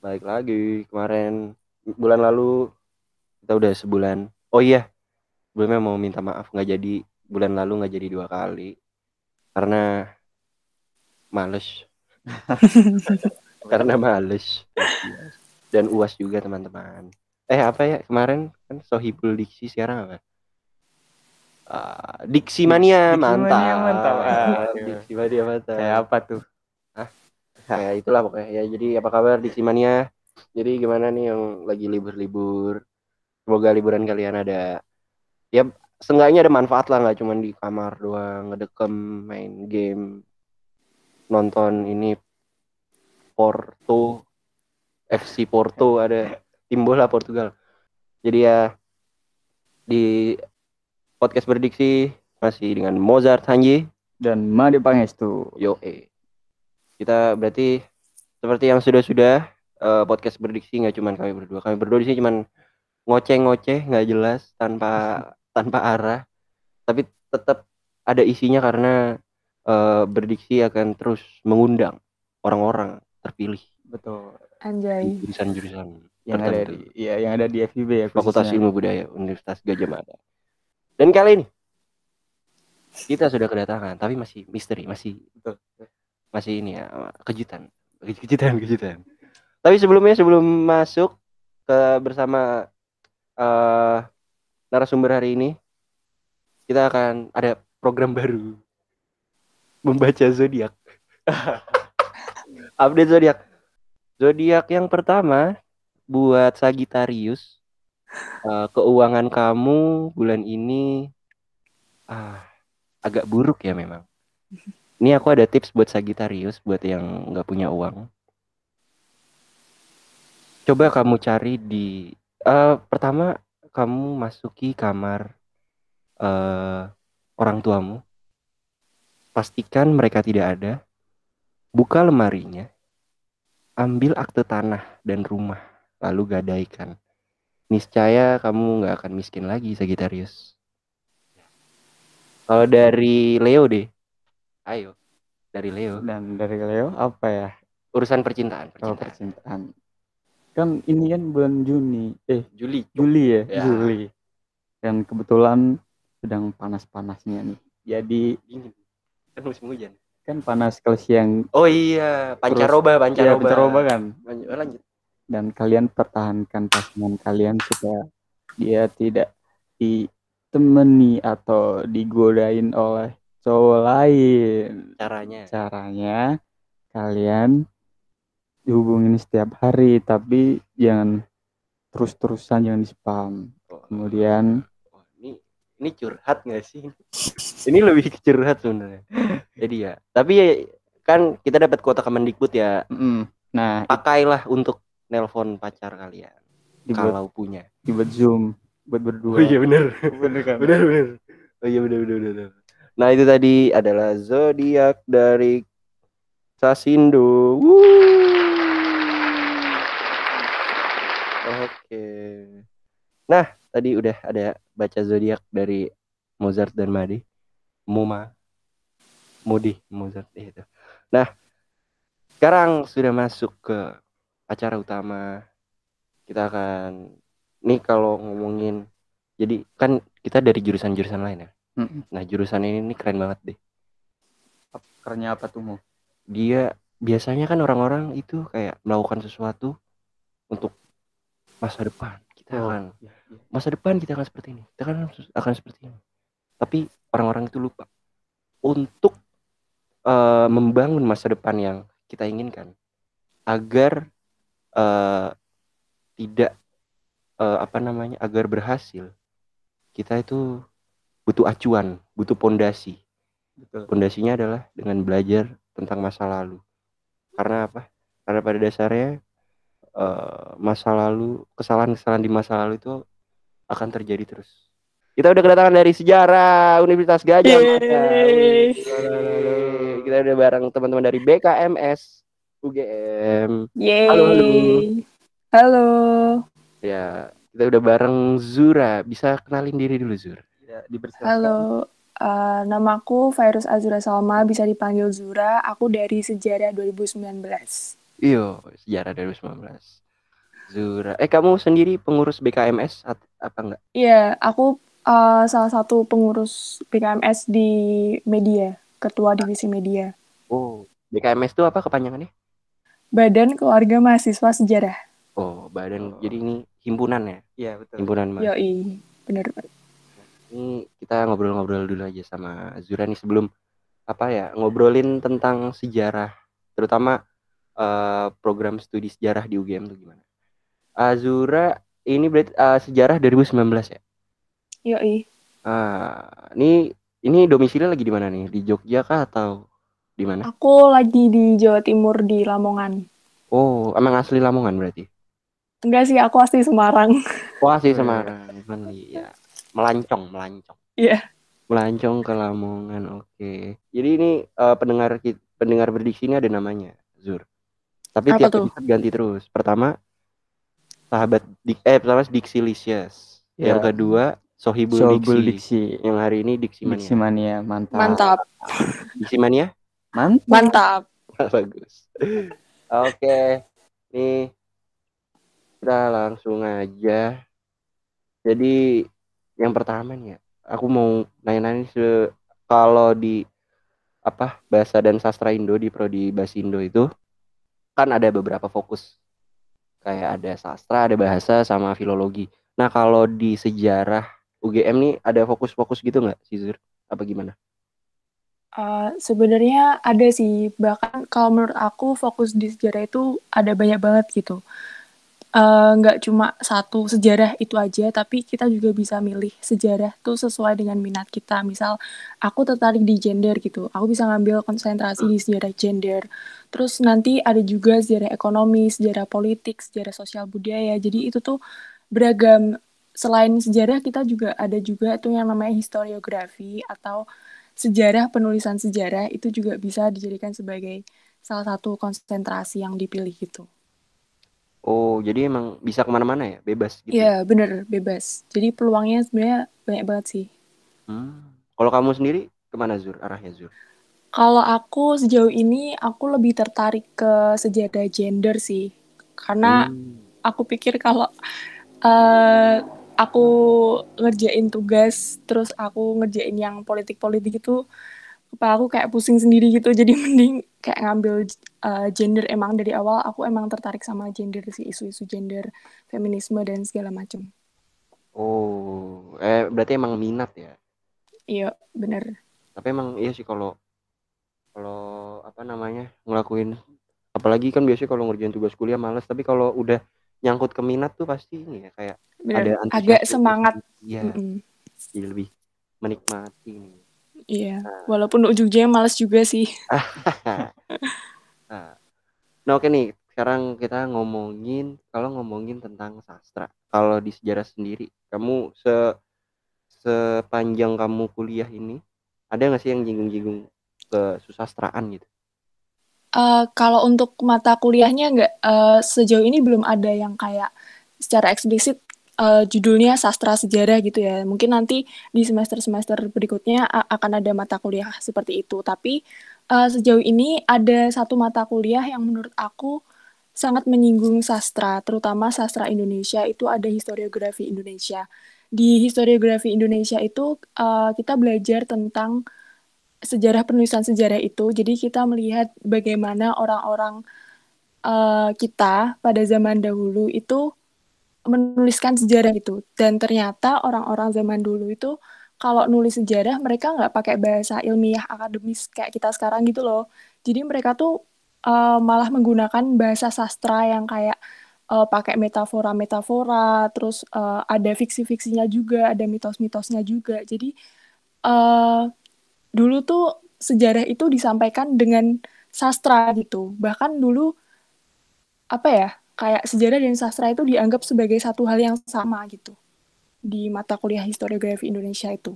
Balik lagi kemarin bulan lalu kita udah sebulan. Oh iya, sebelumnya mau minta maaf nggak jadi bulan lalu nggak jadi dua kali karena males. karena males dan uas juga teman-teman. Eh apa ya kemarin kan Sohibul Diksi sekarang apa? Ah, Diksi Mania Diksi mantap. Mania mantap. Ah, Diksi Mania mantap. Kayak apa tuh? Ya itulah pokoknya. Ya jadi apa kabar Diksi Mania jadi gimana nih yang lagi libur-libur? Semoga liburan kalian ada ya seenggaknya ada manfaat lah nggak cuma di kamar doang ngedekem main game nonton ini Porto FC Porto ada tim bola Portugal. Jadi ya di podcast berdiksi masih dengan Mozart Hanji. Dan Made Pangestu. Yo, eh. Kita berarti seperti yang sudah-sudah eh, podcast berdiksi nggak cuman kami berdua. Kami berdua di sini cuman ngoceh-ngoceh nggak jelas tanpa tanpa arah. Tapi tetap ada isinya karena eh, berdiksi akan terus mengundang orang-orang terpilih Betul. Anjay. jurusan-jurusan Yang ada di ya yang ada di FIB ya Fakultas. Ilmu Budaya Universitas Gajah Mada. Dan kali ini kita sudah kedatangan, tapi masih misteri, masih Betul. Masih ini ya kejutan, kejutan, kejutan. Tapi sebelumnya sebelum masuk ke bersama eh narasumber hari ini, kita akan ada program baru membaca zodiak. Update zodiak. Zodiak yang pertama buat Sagittarius. eh, keuangan kamu bulan ini ah agak buruk ya memang. Ini aku ada tips buat Sagittarius buat yang nggak punya uang. Coba kamu cari di eh pertama kamu masuki kamar eh orang tuamu. Pastikan mereka tidak ada. Buka lemarinya. Ambil akte tanah dan rumah lalu gadaikan. Niscaya kamu nggak akan miskin lagi Sagittarius. Kalau dari Leo deh. Ayo. Dari Leo. Dan dari Leo apa ya? Urusan percintaan. Kalau percintaan. percintaan. Kan ini kan bulan Juni. Eh, Juli. Juli ya, Ya. Juli. Dan kebetulan sedang panas-panasnya nih. Jadi Dingin. Kan musim hujan. kan panas kalau siang Oh iya, pancaroba, pancaroba. pancaroba kan. Lanjut, oh, lanjut. Dan kalian pertahankan pasangan kalian supaya dia tidak ditemani atau digodain oleh cowok lain. Caranya. Caranya kalian dihubungin setiap hari tapi jangan terus-terusan jangan di spam. Oh, Kemudian oh, ini ini curhat nggak sih? ini lebih ke curhat sebenarnya. Jadi ya, tapi ya kan kita dapat kuota Kemendikbud ya. mm, nah Pakailah untuk nelpon pacar kalian dibuat kalau punya. dibuat zoom buat Oh berdua. iya bener. bener kan? bener bener. Oh iya bener bener bener. Nah itu tadi adalah zodiak dari Sasindo. Oke. Nah tadi udah ada baca zodiak dari Mozart dan Madi. Muma. Mudi Mozart eh, itu. Nah sekarang sudah masuk ke acara utama. Kita akan nih kalau ngomongin jadi kan kita dari jurusan-jurusan lain ya. Mm-mm. Nah jurusan ini nih keren banget deh. Kerennya apa tuh mau? Dia biasanya kan orang-orang itu kayak melakukan sesuatu untuk masa depan. Kita Oh, akan iya, iya. masa depan kita akan seperti ini. Kita kan akan seperti ini. Tapi orang-orang itu lupa untuk eh, membangun masa depan yang kita inginkan agar eh, tidak eh, apa namanya agar berhasil kita itu butuh acuan, butuh pondasi. Pondasinya adalah dengan belajar tentang masa lalu. Karena apa? Karena pada dasarnya eh, masa lalu, kesalahan-kesalahan di masa lalu itu akan terjadi terus. Kita udah kedatangan dari sejarah Universitas Gajah Mada. Kita udah bareng teman-teman dari BKMS UGM. Yeay. Halo, halo. Halo. Ya, kita udah bareng Zura. Bisa kenalin diri dulu Zur. Ya, dipersilakan. Halo. Eh, namaku Virus Azura Salma, bisa dipanggil Zura. Aku dari Sejarah 2019. Iyo, sejarah 2019. Zura. Eh, kamu sendiri pengurus BKMS apa enggak? Iya, aku eh, salah satu pengurus BKMS di media, ketua divisi media. Oh, BKMS itu apa kepanjangannya? Badan Keluarga Mahasiswa Sejarah. Oh, badan. Oh. Jadi ini himpunan ya? Iya betul. Himpunan Mas. Yoi, bener banget. Ini kita ngobrol-ngobrol dulu aja sama Zura nih sebelum apa ya ngobrolin tentang sejarah, terutama eh, program studi sejarah di UGM tuh gimana? Azura ini berarti eh, sejarah 2019 ya? Yoi. Ah, ini ini domisili lagi di mana nih? Di Jogja kah atau di mana? Aku lagi di Jawa Timur di Lamongan. Oh, emang asli Lamongan berarti? Enggak sih, aku asli Semarang. Wah, asli. Semarang. Manli, ya. Melancong, melancong. Iya. Melancong ke Lamongan. Oke. Jadi ini eh, pendengar pendengar berdiksi ini ada namanya, Zur. Tapi Apa tiap tuh? episode ganti terus. Pertama sahabat dik eh pertama Dixilicious. Ya. Yang kedua Sohibul Sobul Diksi. Diksi. Yang hari ini Diksi Mania. Diksi mania mantap. Mantap, Diksi Mania? Mantap. mantap. Bagus. Oke. Nih kita langsung aja. Jadi yang pertama nih ya, aku mau nanya-nanya kalau di apa bahasa dan sastra Indo di prodi Basindo itu kan ada beberapa fokus. Kayak ada sastra, ada bahasa sama filologi. Nah, kalau di sejarah UGM nih ada fokus-fokus gitu nggak sih Zur? Apa gimana? Eh, sebenarnya ada sih, bahkan kalau menurut aku fokus di sejarah itu ada banyak banget gitu. Eh, nggak cuma satu sejarah itu aja, tapi kita juga bisa milih sejarah tuh sesuai dengan minat kita. Misal, aku tertarik di gender gitu, aku bisa ngambil konsentrasi di sejarah gender. Terus nanti ada juga sejarah ekonomi, sejarah politik, sejarah sosial budaya. Jadi itu tuh beragam. Selain sejarah, kita juga ada juga tuh yang namanya historiografi atau sejarah penulisan sejarah itu juga bisa dijadikan sebagai salah satu konsentrasi yang dipilih gitu. Oh, jadi emang bisa ke mana-mana ya, bebas gitu. Iya, bener, bebas. Jadi peluangnya sebenarnya banyak banget sih. Hmm. Kalau kamu sendiri ke mana Zur? Arahnya Zur? Kalau aku sejauh ini, aku lebih tertarik ke sejarah gender sih. Karena Hmm. aku pikir kalau eh, aku ngerjain tugas, terus aku ngerjain yang politik-politik itu, kepala aku kayak pusing sendiri gitu. Jadi mending kayak ngambil eh, gender emang dari awal aku emang tertarik sama gender sih, isu-isu gender, feminisme dan segala macam. Oh, eh berarti emang minat ya. Iya, bener. Tapi emang iya sih kalau kalau apa namanya ngelakuin apalagi kan biasanya kalau ngerjain tugas kuliah males, tapi kalau udah nyangkut ke minat tuh pasti ini ya kayak Bener. ada Agak semangat. Iya, Mm-mm. jadi lebih menikmati nih. Iya, walaupun ujung-ujungnya males juga sih. nah, nah oke nih, sekarang kita ngomongin kalau ngomongin tentang sastra. Kalau di sejarah sendiri, kamu se sepanjang kamu kuliah ini ada nggak sih yang jinggung-jinggung ke susastraan gitu? Eh, kalau untuk mata kuliahnya nggak eh, sejauh ini belum ada yang kayak secara eksplisit eh, judulnya sastra sejarah gitu ya. Mungkin nanti di semester-semester berikutnya akan ada mata kuliah seperti itu. Tapi eh, sejauh ini ada satu mata kuliah yang menurut aku sangat menyinggung sastra, terutama sastra Indonesia itu ada historiografi Indonesia. Di historiografi Indonesia itu eh, kita belajar tentang sejarah penulisan sejarah itu. Jadi kita melihat bagaimana orang-orang eh, kita pada zaman dahulu itu menuliskan sejarah itu. Dan ternyata orang-orang zaman dulu itu kalau nulis sejarah mereka nggak pakai bahasa ilmiah akademis kayak kita sekarang gitu loh. Jadi mereka tuh eh, malah menggunakan bahasa sastra yang kayak eh, pakai metafora-metafora, terus eh, ada fiksi-fiksinya juga, ada mitos-mitosnya juga. Jadi eh, dulu tuh sejarah itu disampaikan dengan sastra gitu. Bahkan dulu apa ya? Kayak sejarah dan sastra itu dianggap sebagai satu hal yang sama gitu di mata kuliah historiografi Indonesia itu.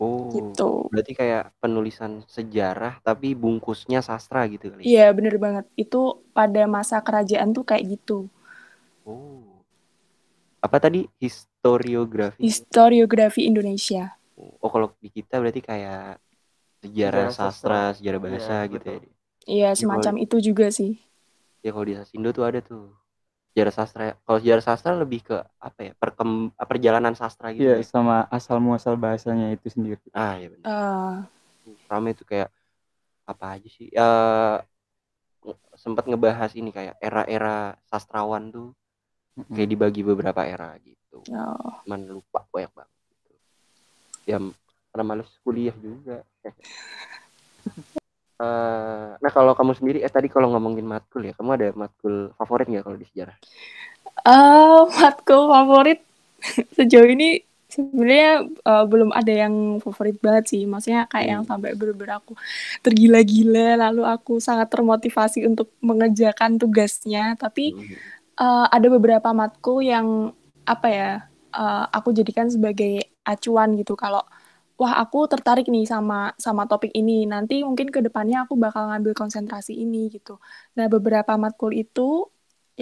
Oh, Gitu. berarti kayak penulisan sejarah tapi bungkusnya sastra gitu kali. Iya, bener banget. Itu pada masa kerajaan tuh kayak gitu. Oh. Apa tadi? Historiografi. Historiografi Indonesia. Oh, kalau di kita berarti kayak sejarah, Sejarah sastra, sastra. sejarah bahasa Iya, gitu ya. Iya, semacam itu juga sih. Ya kalau di Sasindo tuh ada tuh sejarah sastra. Kalau sejarah sastra lebih ke apa ya? Perkem, perjalanan sastra gitu. Iya, ya. sama asal muasal bahasanya itu sendiri. Ah, ya benar. Eh, Rame tuh kayak apa aja sih? Eh sempat ngebahas ini kayak era-era sastrawan tuh Mm-mm. kayak dibagi beberapa era gitu. oh, Cuman lupa banyak banget gitu. Ya karena males kuliah juga. Eh, nah kalau kamu sendiri eh tadi kalau ngomongin matkul ya, kamu ada matkul favorit nggak kalau di sejarah? Eh, matkul favorit sejauh ini sebenarnya eh, belum ada yang favorit banget sih. Maksudnya kayak yang Hmm. sampai bener-bener aku tergila-gila, lalu aku sangat termotivasi untuk mengerjakan tugasnya. Tapi Hmm. eh, ada beberapa matkul yang apa ya, eh, aku jadikan sebagai acuan gitu. Kalau wah aku tertarik nih sama sama topik ini, nanti mungkin ke depannya aku bakal ngambil konsentrasi ini gitu. Nah beberapa matkul itu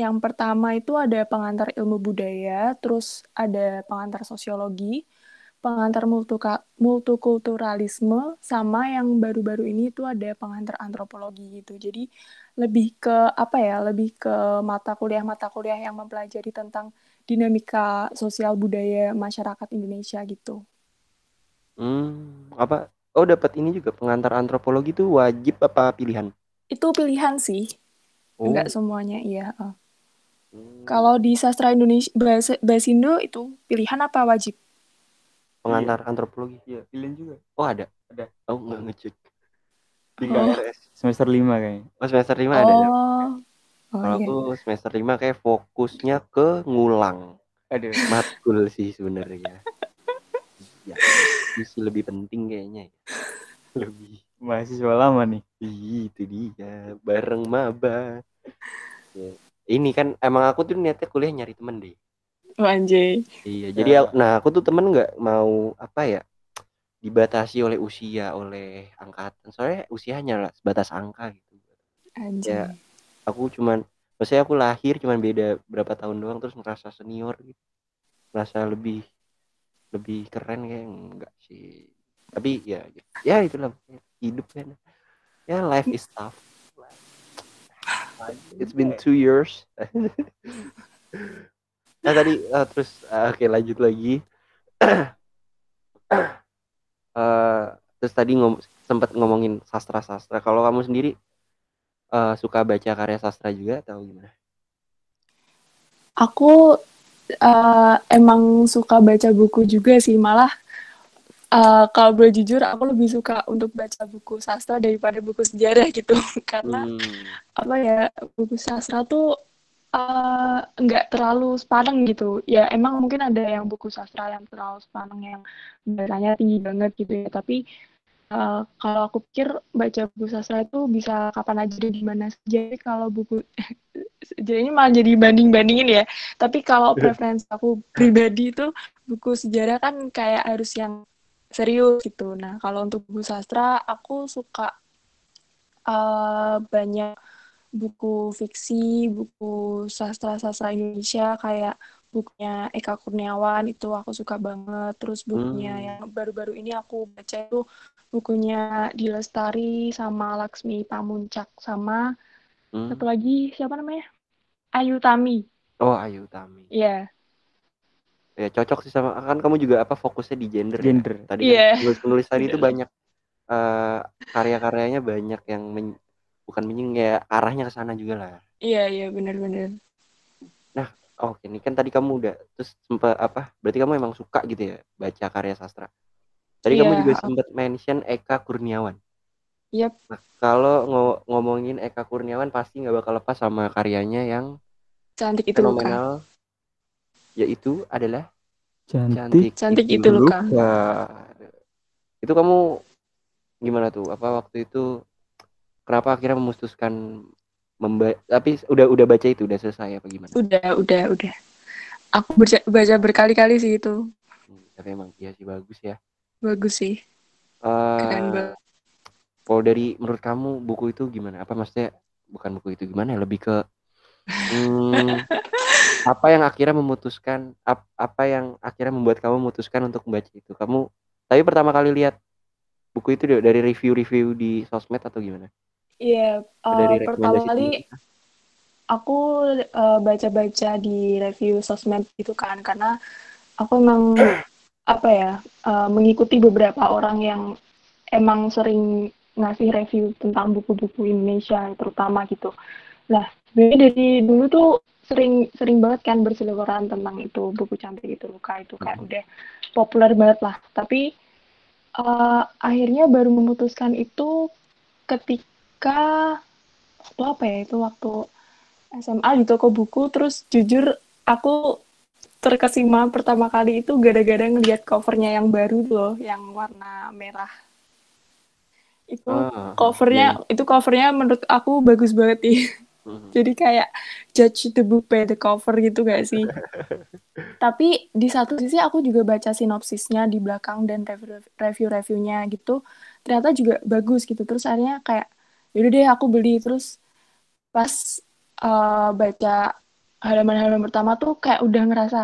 yang pertama itu ada pengantar ilmu budaya, terus ada pengantar sosiologi, pengantar multikulturalisme, sama yang baru-baru ini itu ada pengantar antropologi gitu. Jadi lebih ke apa ya, lebih ke mata kuliah-mata kuliah yang mempelajari tentang dinamika sosial budaya masyarakat Indonesia gitu. Hmm, apa? Oh dapat ini juga pengantar antropologi tuh wajib apa pilihan? Itu pilihan sih, Oh, enggak semuanya iya. hmm. Kalau di sastra Indonesia bahasa Basindo itu pilihan apa wajib? pengantar antropologi. Iya, pilihan juga. Oh ada? Ada. Oh nggak ngecek. Di Oh. KRS. Semester 5 kayaknya. Oh semester 5 ada. ada. Oh, oh Kalau iya. aku semester 5 kayak fokusnya ke ngulang Aduh. matkul sih sebenarnya. ya, misi lebih penting kayaknya ya. Lebih. Mahasiswa lama nih. Ih, itu dia bareng maba. Ya. Ini kan emang aku tuh niatnya kuliah nyari temen deh. Oh, anjay. Iya, jadi Ya. aku- nah aku tuh temen nggak mau apa ya dibatasi oleh usia, oleh angkatan. Soalnya usia hanya sebatas angka gitu. Anjay. Ya. Aku cuman, maksudnya aku lahir cuman beda berapa tahun doang terus merasa senior gitu, merasa lebih lebih keren kayak enggak sih. Tapi ya, ya itulah hidup kan. Ya life is tough. It's been two years. nah tadi eh, terus eh, oke lanjut lagi. Eh, terus tadi ngom sempat ngomongin sastra-sastra. Kalau kamu sendiri eh, suka baca karya sastra juga atau gimana? Aku eh, emang suka baca buku juga sih, malah eh, kalau boleh jujur aku lebih suka untuk baca buku sastra daripada buku sejarah gitu, karena Hmm. apa ya buku sastra tuh eh, nggak terlalu sepaneng gitu. Ya emang mungkin ada yang buku sastra yang terlalu sepaneng yang bahasanya tinggi banget gitu ya. Tapi eh, kalau aku pikir baca buku sastra itu bisa kapan aja dan di mana saja. Jadi kalau buku jadi ini malah jadi banding-bandingin ya. Tapi kalau preferensi aku pribadi itu buku sejarah kan kayak harus yang serius gitu. Nah kalau untuk buku sastra aku suka eh, banyak buku fiksi, buku sastra-sastra Indonesia kayak bukunya Eka Kurniawan itu aku suka banget. Terus bukunya Hmm. yang baru-baru ini aku baca itu bukunya Dilestari sama Laksmi Pamuncak sama Hmm. satu lagi siapa namanya? Ayu Tami. Oh Ayu Tami. Iya. Ya cocok sih sama kan kamu juga apa fokusnya di gender. ya? Gender. Tadi Iya. kan penulis-penulis tadi itu Iya. banyak eh, karya-karyanya banyak yang men- bukan menying ya arahnya ke sana juga lah. Iya, iya benar-benar. Oh, Oke, ini kan tadi kamu udah terus sempat apa? Berarti kamu emang suka gitu ya baca karya sastra. Tadi kamu Iya, juga sempat mention Eka Kurniawan. Yap. Nah, kalau ngo- ngomongin Eka Kurniawan pasti nggak bakal lepas sama karyanya yang Cantik itu luka. fenomenal, yaitu adalah Cantik. Cantik itu luka. Itu kamu gimana tuh? Apa waktu itu kenapa akhirnya memutuskan membaca? Tapi udah udah baca itu udah selesai apa gimana? Udah, udah, udah. Aku baca, baca berkali-kali sih itu. Hmm, tapi emang iya sih bagus ya. Bagus sih. Eh, Keren banget. kalau dari menurut kamu buku itu gimana? Apa maksudnya bukan buku itu gimana ya? Lebih ke hmm, apa yang akhirnya memutuskan ap- apa yang akhirnya membuat kamu memutuskan untuk membaca itu? Kamu Tapi pertama kali lihat buku itu da- dari review-review di sosmed atau gimana? Iya, eh, Dari pertama kali aku eh, baca-baca di review sosmed gitu kan, karena aku emang apa ya eh, mengikuti beberapa orang yang emang sering ngasih review tentang buku-buku Indonesia terutama gitu. Lah, sebenarnya dari dulu tuh sering sering banget kan berseliweran tentang itu buku cantik itu luka itu kayak Mhm. udah populer banget lah. Tapi eh, akhirnya baru memutuskan itu ketika waktu apa ya itu waktu SMA di toko buku terus jujur aku terkesima pertama kali itu gara-gara ngeliat covernya yang baru loh yang warna merah. Itu Ah, covernya itu covernya menurut aku bagus banget nih Mhm. jadi kayak judge the book by the cover gitu gak sih? Tapi di satu sisi aku juga baca sinopsisnya di belakang dan review- review-reviewnya gitu. Ternyata juga bagus gitu. Terus akhirnya kayak yaudah deh aku beli. Terus pas eh, baca halaman-halaman pertama tuh kayak udah ngerasa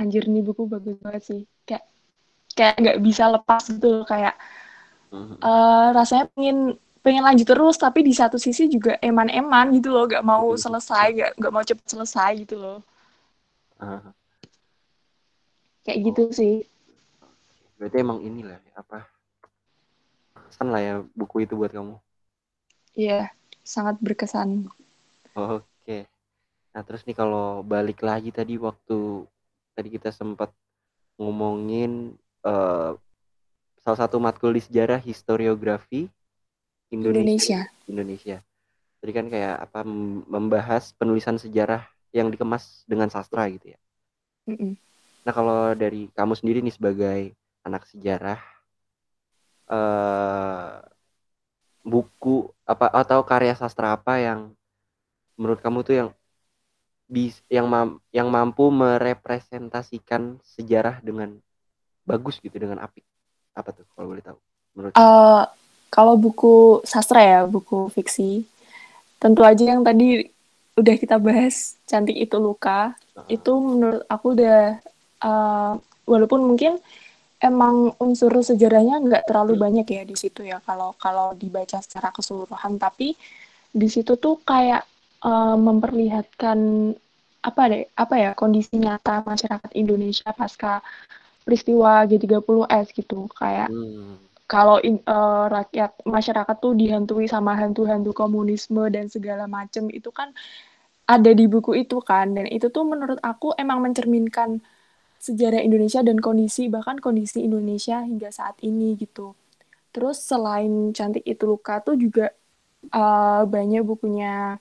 anjir nih buku bagus banget sih. Kayak kayak nggak bisa lepas gitu loh kayak eh, rasanya pengen pengen lanjut terus tapi di satu sisi juga eman-eman gitu loh nggak mau Mhm. selesai nggak nggak mau cepet selesai gitu loh. Ah, kayak gitu sih. Berarti emang inilah ya, apa kesan lah ya buku itu buat kamu. Iya sangat berkesan. Oke. Nah, terus nih kalau balik lagi tadi waktu tadi kita sempat ngomongin eh, salah satu matkul di sejarah historiografi Indonesia. Indonesia Indonesia. Tadi kan kayak apa mem- membahas penulisan sejarah yang dikemas dengan sastra gitu ya. Mm-mm. Nah, kalau dari kamu sendiri nih sebagai anak sejarah eh buku apa atau karya sastra apa yang menurut kamu tuh yang bis yang mam- yang mampu merepresentasikan sejarah dengan bagus gitu dengan apik. Apa tuh kalau boleh tahu? Menurut Eh, kalau buku sastra ya buku fiksi tentu aja yang tadi udah kita bahas cantik itu luka kamu? itu menurut aku udah eh, walaupun mungkin emang unsur sejarahnya nggak terlalu banyak ya di situ ya kalau kalau dibaca secara keseluruhan tapi di situ tuh kayak eh, memperlihatkan apa deh apa ya kondisi nyata masyarakat Indonesia pasca peristiwa G30S gitu. Kayak Hmm, kalau in- eh, rakyat masyarakat tuh dihantui sama hantu-hantu komunisme dan segala macem itu kan ada di buku itu kan. Dan itu tuh menurut aku emang mencerminkan sejarah Indonesia dan kondisi bahkan kondisi Indonesia hingga saat ini gitu. Terus selain cantik itu luka tuh juga eh, banyak bukunya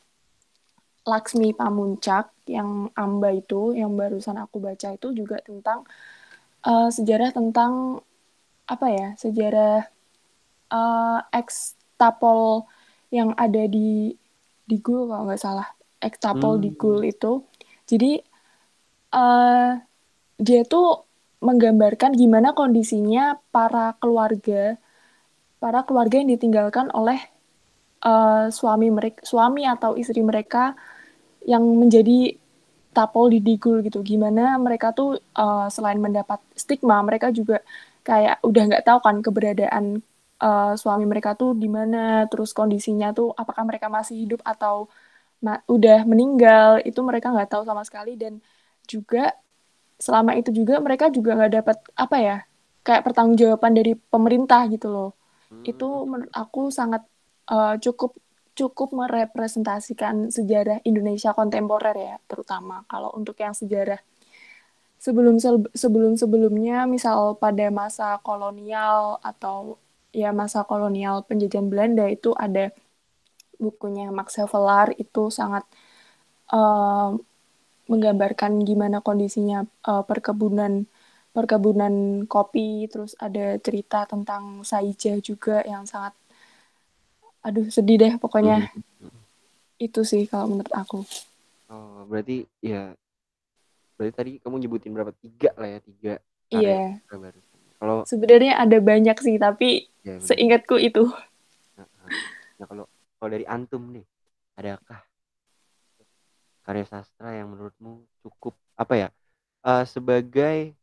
Laksmi Pamuncak yang Amba itu yang barusan aku baca itu juga tentang eh, sejarah tentang apa ya sejarah eh, ex tapol yang ada di di Gul kalau nggak salah ex tapol di Hmm. Gul itu jadi eh dia tuh menggambarkan gimana kondisinya para keluarga para keluarga yang ditinggalkan oleh eh, suami mereka suami atau istri mereka yang menjadi tapol di Digul gitu. Gimana mereka tuh eh, selain mendapat stigma mereka juga kayak udah nggak tahu kan keberadaan eh, suami mereka tuh di mana terus kondisinya tuh apakah mereka masih hidup atau ma- udah meninggal itu mereka nggak tahu sama sekali. Dan juga selama itu juga mereka juga nggak dapat apa ya kayak pertanggungjawaban dari pemerintah gitu loh. Itu hmm, menurut aku sangat eh, cukup cukup merepresentasikan sejarah Indonesia kontemporer ya terutama kalau untuk yang sejarah sebelum sebelum sebelumnya misal pada masa kolonial atau ya masa kolonial penjajahan Belanda itu ada bukunya Max Havelaar itu sangat eh, menggambarkan gimana kondisinya eh, perkebunan perkebunan kopi terus ada cerita tentang Saijah juga yang sangat aduh sedih deh pokoknya hmm. itu sih kalau menurut aku Oh, berarti ya berarti tadi kamu nyebutin berapa tiga lah ya tiga iya barusan. Kalau sebenarnya ada banyak sih tapi ya seingatku itu Nah, nah, kalau kalau dari antum nih, adakah karya sastra yang menurutmu cukup apa ya? eh, sebagai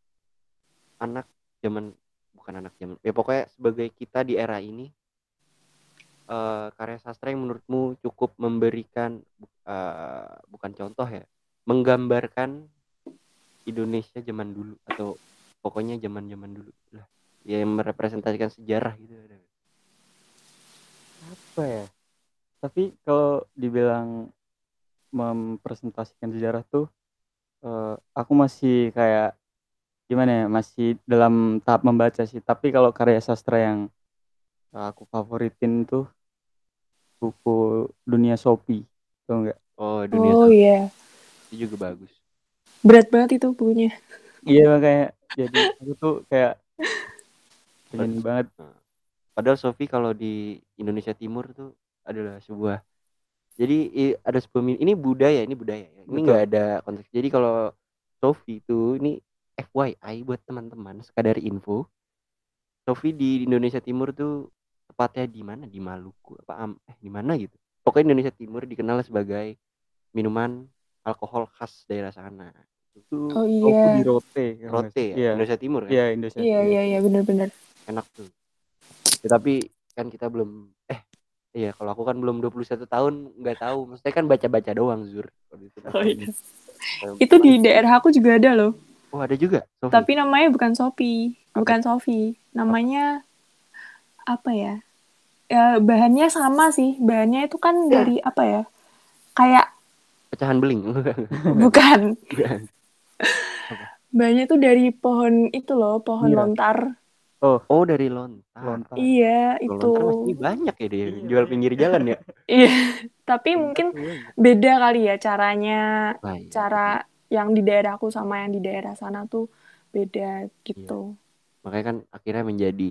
anak zaman bukan anak zaman ya pokoknya sebagai kita di era ini eh, karya sastra yang menurutmu cukup memberikan eh, bukan contoh ya menggambarkan Indonesia zaman dulu atau pokoknya zaman zaman dulu lah ya yang merepresentasikan sejarah gitu apa ya? Tapi kalau dibilang mempresentasikan sejarah tuh eh, aku masih kayak gimana ya masih dalam tahap membaca sih. Tapi kalau karya sastra yang aku favoritin tuh buku Dunia Sopi tau nggak oh dunia Oh Sopi iya. itu juga bagus Berat banget itu bukunya. iya makanya jadi aku tuh kayak pengen banget Padahal Sofi kalau di Indonesia Timur tuh adalah sebuah jadi ada sebuah ini budaya ini budaya ya. Ini Betul. nggak ada konteks. Jadi kalau Sofi itu ini FYI buat teman-teman sekadar info. Sofi di Indonesia Timur tuh tepatnya di mana? Di Maluku apa am- eh di mana gitu. Pokoknya Indonesia Timur dikenal sebagai minuman alkohol khas daerah sana. itu Oh, iya. di rote nggak Rote ya, iya Indonesia Timur kan. iya Indonesia Iya Timur. iya iya benar-benar. enak tuh. Ya, tapi kan kita belum eh iya kalau aku kan belum 21 tahun nggak tahu. Maksudnya kan baca-baca doang Zur. Itu Oh, iya. Itu di daerah aku juga ada loh. Oh ada juga. Sofi. Tapi namanya bukan Sopi, bukan Sofi. Namanya apa ya? Ya bahannya sama sih. Bahannya itu kan dari apa ya? Kayak pecahan beling. bukan. Bukan. Bahannya itu dari pohon itu loh, pohon Nira. lontar. oh dari lontar. lontar Iya, itu. lontar banyak ya dia Iya, jual pinggir jalan ya. Iya. Tapi mungkin beda kali ya caranya, iya. cara yang di daerahku sama yang di daerah sana tuh beda gitu. Makanya kan akhirnya menjadi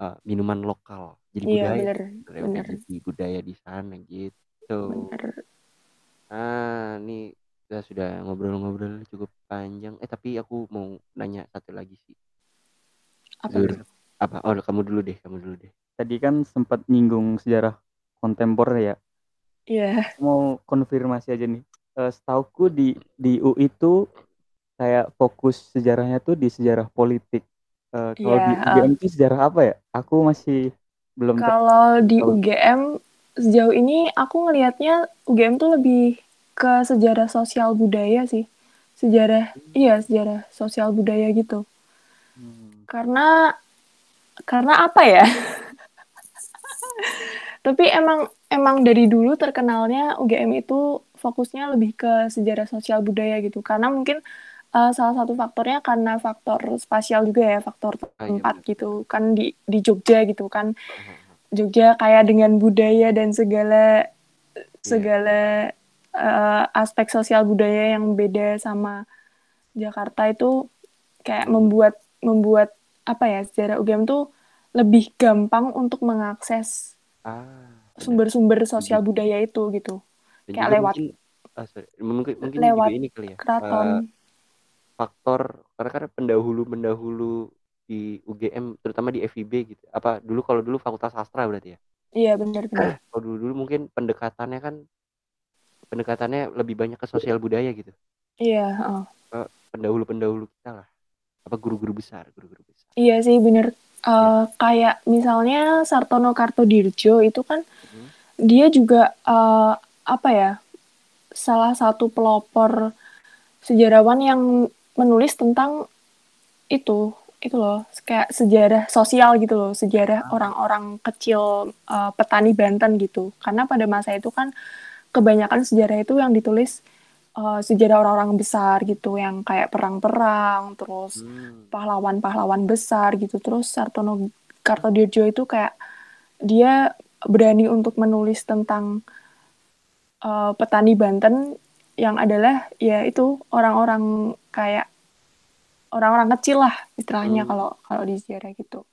uh, minuman lokal. Jadi Iya, budaya. bener, Sebenarnya bener, budaya di sana gitu. bener. Ah, ini kita sudah ngobrol-ngobrol cukup panjang. Eh tapi aku mau nanya satu lagi sih. Apa Zur. Apa? Oh, kamu dulu deh, kamu dulu deh. tadi kan sempat nyinggung sejarah kontemporer ya Iya. Aku mau konfirmasi aja nih Eh setauku di di UI itu kayak fokus sejarahnya tuh di sejarah politik Eh, kalau di Iya, UGM itu sejarah apa ya aku masih belum Kalau di. UGM sejauh ini aku ngelihatnya UGM tuh lebih ke sejarah sosial budaya sih. Sejarah, iya sejarah sosial budaya gitu. Hmm, Karena karena apa ya? Tapi emang emang dari dulu terkenalnya UGM itu fokusnya lebih ke sejarah sosial budaya gitu. Karena mungkin eh, salah satu faktornya karena faktor spasial juga ya, faktor Ah, iya, tempat benar. gitu. Kan di di Jogja gitu kan. Ah, Jogja kayak dengan budaya dan segala Iya. segala eh, aspek sosial budaya yang beda sama Jakarta itu kayak membuat membuat apa ya sejarah UGM tuh lebih gampang untuk mengakses Ah, sumber-sumber sosial Setuju. budaya itu gitu Dan kayak lewat mungkin ah, sorry. mungkin mungkin lewat juga ini kali ya. keraton. eh, faktor karena kan pendahulu-pendahulu di UGM terutama di FIB gitu. Apa dulu kalau dulu Fakultas Sastra berarti ya? Iya benar-benar. Kalau dulu-dulu mungkin pendekatannya kan pendekatannya lebih banyak ke sosial budaya gitu. Iya, oh. Eh, pendahulu-pendahulu kita lah. Apa guru-guru besar, guru-guru besar. Iya sih bener. Eh, kayak misalnya Sartono Kartodirjo itu kan Hmm. dia juga eh, apa ya salah satu pelopor sejarawan yang menulis tentang itu itu loh kayak sejarah sosial gitu loh sejarah orang-orang kecil eh, petani Banten gitu karena pada masa itu kan kebanyakan sejarah itu yang ditulis eh, sejarah orang-orang besar gitu yang kayak perang-perang terus Hmm. pahlawan-pahlawan besar gitu. Terus Sartono Kartodirjo itu kayak dia berani untuk menulis tentang eh, petani Banten yang adalah ya itu orang-orang kayak orang-orang kecil lah istilahnya Hmm. kalau kalau di sejarah gitu.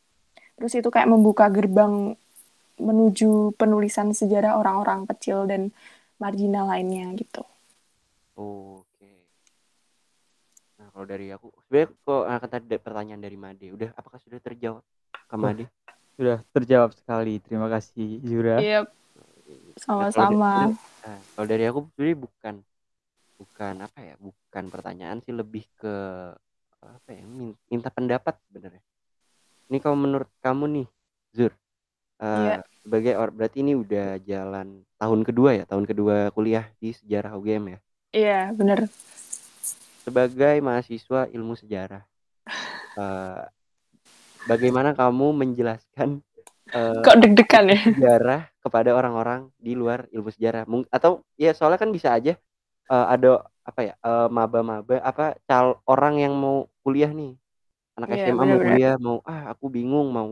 Terus itu kayak membuka gerbang menuju penulisan sejarah orang-orang kecil dan marginal lainnya gitu. Oke. Nah, kalau dari aku sebenarnya kok akan tadi ada pertanyaan dari Made. Udah apakah sudah terjawab ke Made? sudah terjawab sekali terima kasih Zura Iya, Nah, kalau sama-sama. dari- nah, kalau dari aku sebenarnya bukan bukan apa ya? Bukan pertanyaan sih lebih ke apa ya? min- Minta pendapat sebenarnya. Ini kalau menurut kamu nih, Zur, Iya. eh, sebagai or berarti ini udah jalan tahun kedua ya, tahun kedua kuliah di sejarah UGM ya? Iya, bener. Sebagai mahasiswa ilmu sejarah, eh, bagaimana kamu menjelaskan eh, Kok deg-degan ya? sejarah kepada orang-orang di luar ilmu sejarah? Mung- atau ya soalnya kan bisa aja eh, ada apa ya eh, maba-maba apa cal orang yang mau kuliah nih anak Iya, SMA mau bener-bener. kuliah mau ah aku bingung mau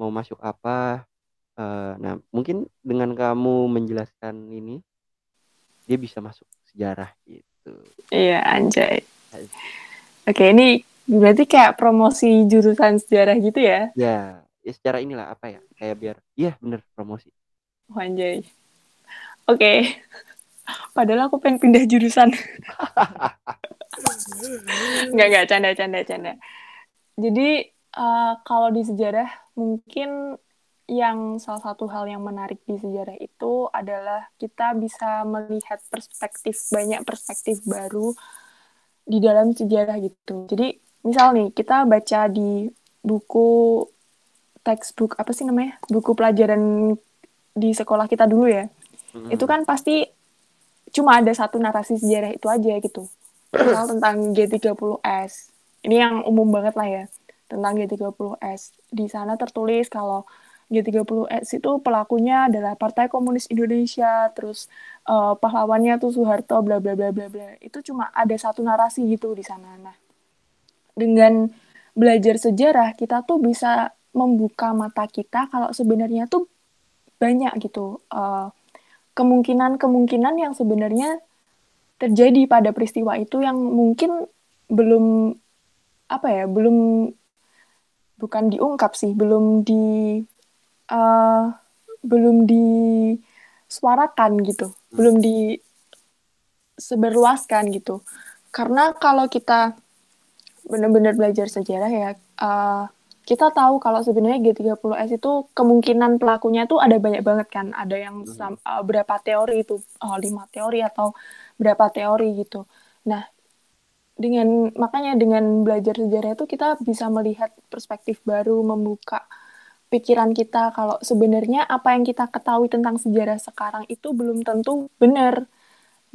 mau masuk apa Eh, nah mungkin dengan kamu menjelaskan ini dia bisa masuk sejarah gitu Iya, anjay. Oke, ini berarti kayak promosi jurusan sejarah gitu ya? ya ya secara inilah apa ya kayak biar iya bener promosi Oh, anjay. Oke. Padahal aku pengen pindah jurusan. Nggak, nggak. Canda, canda, canda. Jadi, eh, kalau di sejarah, mungkin yang salah satu hal yang menarik di sejarah itu adalah kita bisa melihat perspektif, banyak perspektif baru di dalam sejarah gitu. Jadi, misal nih, kita baca di buku textbook, apa sih namanya? Buku pelajaran di sekolah kita dulu ya. Mm-mm. Itu kan pasti cuma ada satu narasi sejarah itu aja gitu. Misal tentang G30S. Ini yang umum banget lah ya. Tentang G30S. Di sana tertulis kalau G30S itu pelakunya adalah Partai Komunis Indonesia, terus eh, pahlawannya tuh Soeharto, bla bla bla bla bla. Itu cuma ada satu narasi gitu di sana. Nah, dengan belajar sejarah kita tuh bisa membuka mata kita kalau sebenarnya tuh banyak gitu eh, kemungkinan-kemungkinan yang sebenarnya terjadi pada peristiwa itu yang mungkin belum apa ya belum bukan diungkap sih belum di eh, belum disuarakan gitu belum disebarluaskan gitu. Karena kalau kita benar-benar belajar sejarah ya eh, kita tahu kalau sebenarnya G30S itu kemungkinan pelakunya tuh ada banyak banget kan. Ada yang sam- eh, berapa teori itu. Eh, lima teori atau berapa teori gitu. Nah dengan makanya dengan belajar sejarah itu kita bisa melihat perspektif baru membuka pikiran kita kalau sebenarnya apa yang kita ketahui tentang sejarah sekarang itu belum tentu benar.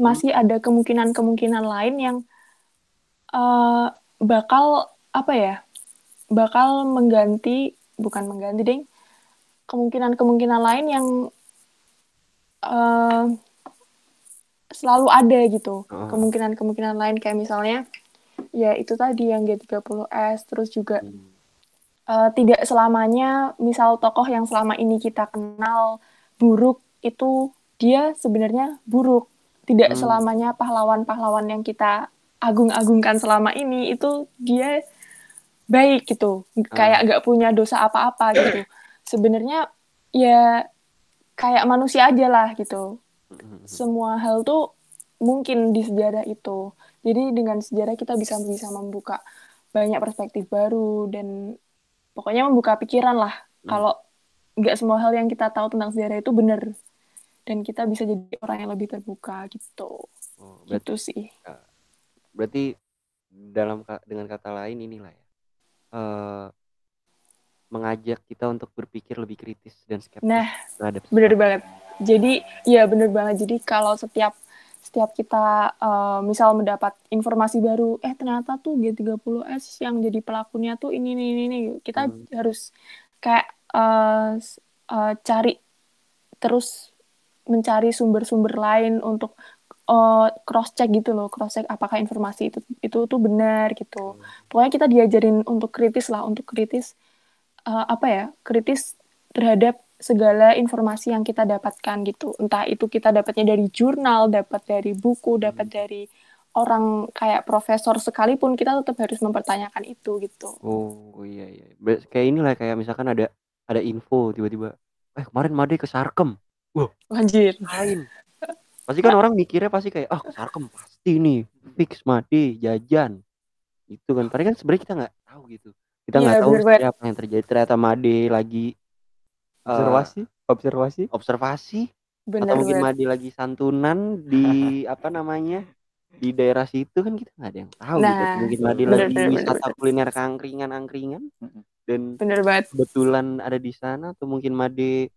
Masih ada kemungkinan-kemungkinan lain yang eh, bakal apa ya bakal mengganti bukan mengganti ding kemungkinan-kemungkinan lain yang eh, selalu ada gitu Oh. kemungkinan-kemungkinan lain kayak misalnya ya itu tadi yang G30S terus juga Hmm. eh, tidak selamanya misal tokoh yang selama ini kita kenal buruk itu dia sebenarnya buruk tidak Hmm. selamanya pahlawan-pahlawan yang kita agung-agungkan selama ini itu dia baik gitu kayak nggak punya dosa apa-apa gitu sebenarnya ya kayak manusia aja lah gitu Mhm. semua hal tuh mungkin di sejarah itu. Jadi dengan sejarah kita bisa bisa membuka banyak perspektif baru dan pokoknya membuka pikiran lah. Hmm. Kalau nggak semua hal yang kita tahu tentang sejarah itu benar dan kita bisa jadi orang yang lebih terbuka gitu. Oh, berarti, Gitu sih. berarti dalam dengan kata lain inilah ya eh, mengajak kita untuk berpikir lebih kritis dan skeptis Nah, terhadap bener banget. Jadi ya bener banget. Jadi kalau setiap setiap kita eh, misal mendapat informasi baru, eh ternyata tuh G30S yang jadi pelakunya tuh ini ini ini, ini. kita Hmm. harus kayak s- eh, cari terus mencari sumber-sumber lain untuk cross check gitu loh, cross check apakah informasi itu itu tuh benar gitu. Pokoknya kita diajarin untuk kritis lah, untuk kritis eh, apa ya, kritis terhadap segala informasi yang kita dapatkan gitu. Entah itu kita dapatnya dari jurnal, dapat dari buku, dapat Hmm. dari orang kayak profesor sekalipun kita tetap harus mempertanyakan itu gitu. Oh iya iya. Ber- kayak inilah kayak misalkan ada ada info tiba-tiba, eh kemarin Made ke Sarkem. Anjir. Lain. Pasti kan orang mikirnya pasti kayak, ah ke Sarkem pasti nih, fix Made jajan. Itu kan. Padahal kan sebenarnya kita nggak tahu gitu. Kita Iya, nggak tahu bener banget. sebenarnya apa yang terjadi. Ternyata Made lagi observasi observasi observasi Bener atau mungkin. Made lagi santunan di apa namanya di daerah situ kan kita nggak ada yang tahu gitu. Nah, Mungkin Made bener, lagi bener, bener, wisata bener. kuliner angkringan angkringan Mm-mm. dan Bener banget. kebetulan ada di sana atau mungkin Made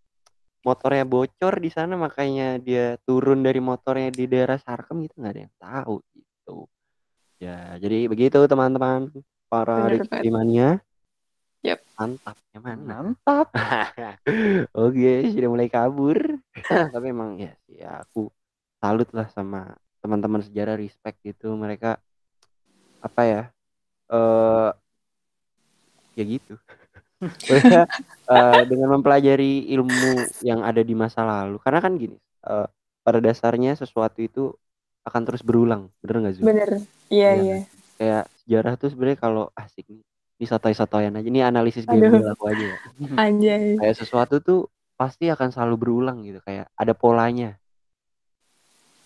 motornya bocor di sana makanya dia turun dari motornya di daerah Sarkem gitu nggak ada yang tahu gitu. Ya jadi begitu teman-teman. Para Bener Riksi mania Yep. mantapnya mana Mantap. oke sudah mulai kabur. Tapi emang ya ya aku salut lah sama teman-teman sejarah respect gitu mereka apa ya eh ya gitu Eh, dengan mempelajari ilmu yang ada di masa lalu karena kan gini eh, pada dasarnya sesuatu itu akan terus berulang bener nggak Zul? Bener. Iya, Iya. iya. kayak sejarah tuh sebenarnya kalau asik nih ini sotoy-sotoyan aja ini analisis gembel aku aja ya Anjay. kayak sesuatu tuh pasti akan selalu berulang gitu kayak ada polanya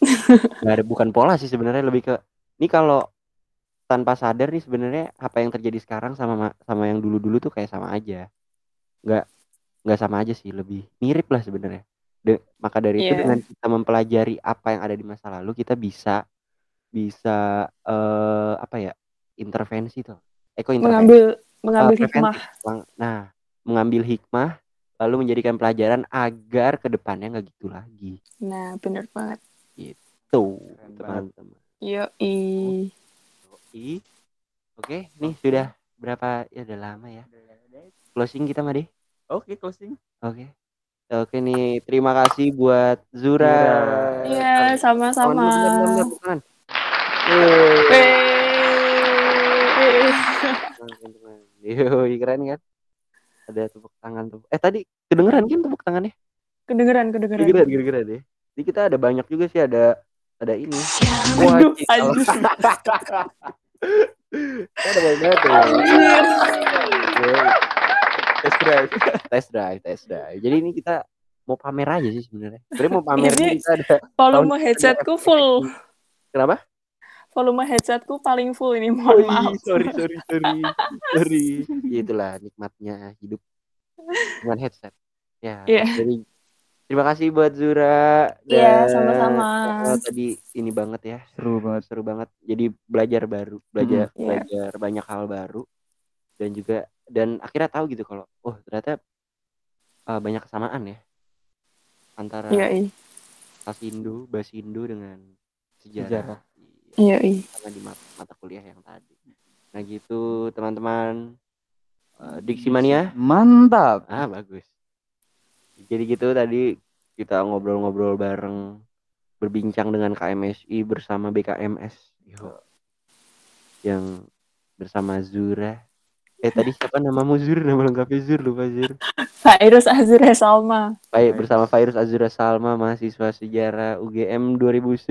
nggak ada bukan pola sih sebenarnya lebih ke ini kalau tanpa sadar nih sebenarnya apa yang terjadi sekarang sama ma- sama yang dulu dulu tuh kayak sama aja nggak nggak sama aja sih lebih mirip lah sebenarnya De- maka dari itu Iya. dengan kita mempelajari apa yang ada di masa lalu kita bisa bisa eh apa ya intervensi tuh eh kok intervensi Mengambil mengambil Eh, hikmah. preventif. Lang- Nah, mengambil hikmah lalu menjadikan pelajaran agar ke depannya nggak gitu lagi. Nah, bener banget. Keren teman-teman. Yoi. Ih, Oke, nih sudah berapa ya udah lama ya. Closing kita mah deh. Oke, closing. Oke. Oke nih, terima kasih buat Zura. Iya, Tangan sama-sama. Yoi, keren kan? Ada tepuk tangan tuh. Eh tadi kedengeran kan tepuk tangannya? Kedengeran, kedengeran. Kedengeran, kedengeran deh. Jadi kita ada banyak juga sih ada ada ini. Aduh, cik, Yoi. Test drive, test drive, test drive. Jadi ini kita mau pamer aja sih sebenarnya. Sebenarnya mau pamer Ini- kita ada. Volume headsetku full. Kenapa? Volume headsetku paling full ini, mohon maaf. sorry, sorry, sorry, sorry. Ya, itulah nikmatnya hidup dengan headset. Ya, Iya. jadi terima kasih buat Zura. Iya, dan, sama-sama. eh, tadi ini banget ya, Seru banget. seru banget. Jadi belajar baru, belajar, iya. belajar banyak hal baru dan juga dan akhirnya tahu gitu kalau, oh ternyata eh, banyak kesamaan ya antara Yoi. Kasindo, Basindo dengan sejarah. Sejarah. Iya Yoi. sama di mata, mata kuliah yang tadi. Nah gitu teman-teman Eh, Diksi Mania. Mantap. Ah bagus. Jadi gitu tadi kita ngobrol-ngobrol bareng berbincang dengan KMSI bersama BKMS. Yo. Yang bersama Zura. Eh tadi siapa namamu Zur? Nama lengkapnya Zur lupa Zur. Virus Azura Salma. Baik bersama Virus Azura Salma mahasiswa sejarah UGM 2019.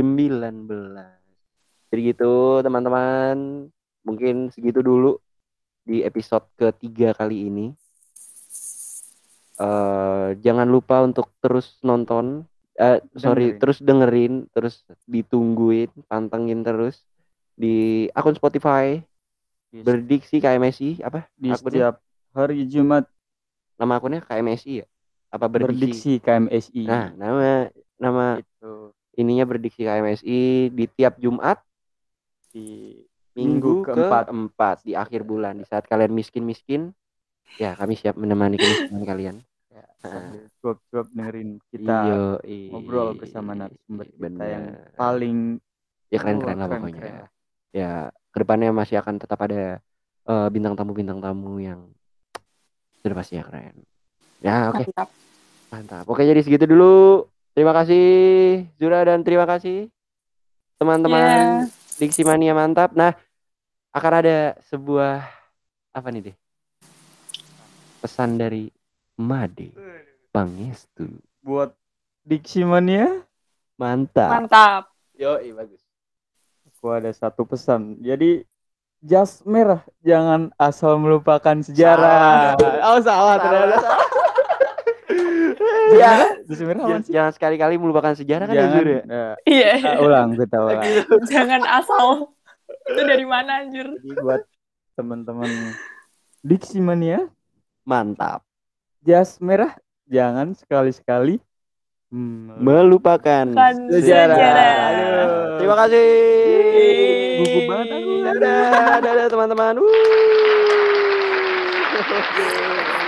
Jadi gitu teman-teman. Mungkin segitu dulu di episode ketiga kali ini. Eh jangan lupa untuk terus nonton, eh sorry, Dengerin. terus dengerin, terus ditungguin, pantengin terus di akun Spotify Yes. berdiksi KMSI apa? Di Akunnya? setiap hari Jumat Nama akunnya KMSI ya? Apa berdiksi? berdiksi KMSI. Nah, nama nama itu ininya berdiksi KMSI di tiap Jumat di minggu, Minggu keempat. keempat di akhir bulan di saat kalian miskin-miskin ya kami siap menemani kemiskinan kalian. Ya, Nah. sambil cuap-cuap dengerin kita Iyo, ngobrol bersama narasumber kita bener. yang paling ya keren-keren lah keren-keren pokoknya. lah. Ya ke depannya masih akan tetap ada eh, bintang tamu bintang tamu yang sudah pasti ya keren. Ya oke Mantap. mantap. Oke jadi segitu dulu. Terima kasih Zura dan terima kasih teman-teman Diksi Mania mantap. Nah akan ada sebuah apa nih deh pesan dari Made Pangestu. buat Diksi Mania Mantap. Mantap. Yo, bagus. aku ada satu pesan jadi jas merah jangan asal melupakan sejarah oh salah ternyata Ya, jas merah sih jangan sekali-kali melupakan sejarah kan ya, jangan ya? Iya. kita ulang kita ulang Jangan asal. Itu dari mana anjir? jadi buat teman-teman Diksi Mania Mantap. Jas merah jangan sekali-sekali hmm, Melupakan Kan sejarah. sejarah. Aduh. Terima kasih. Gugup banget aku. Dadah, dadah teman-teman.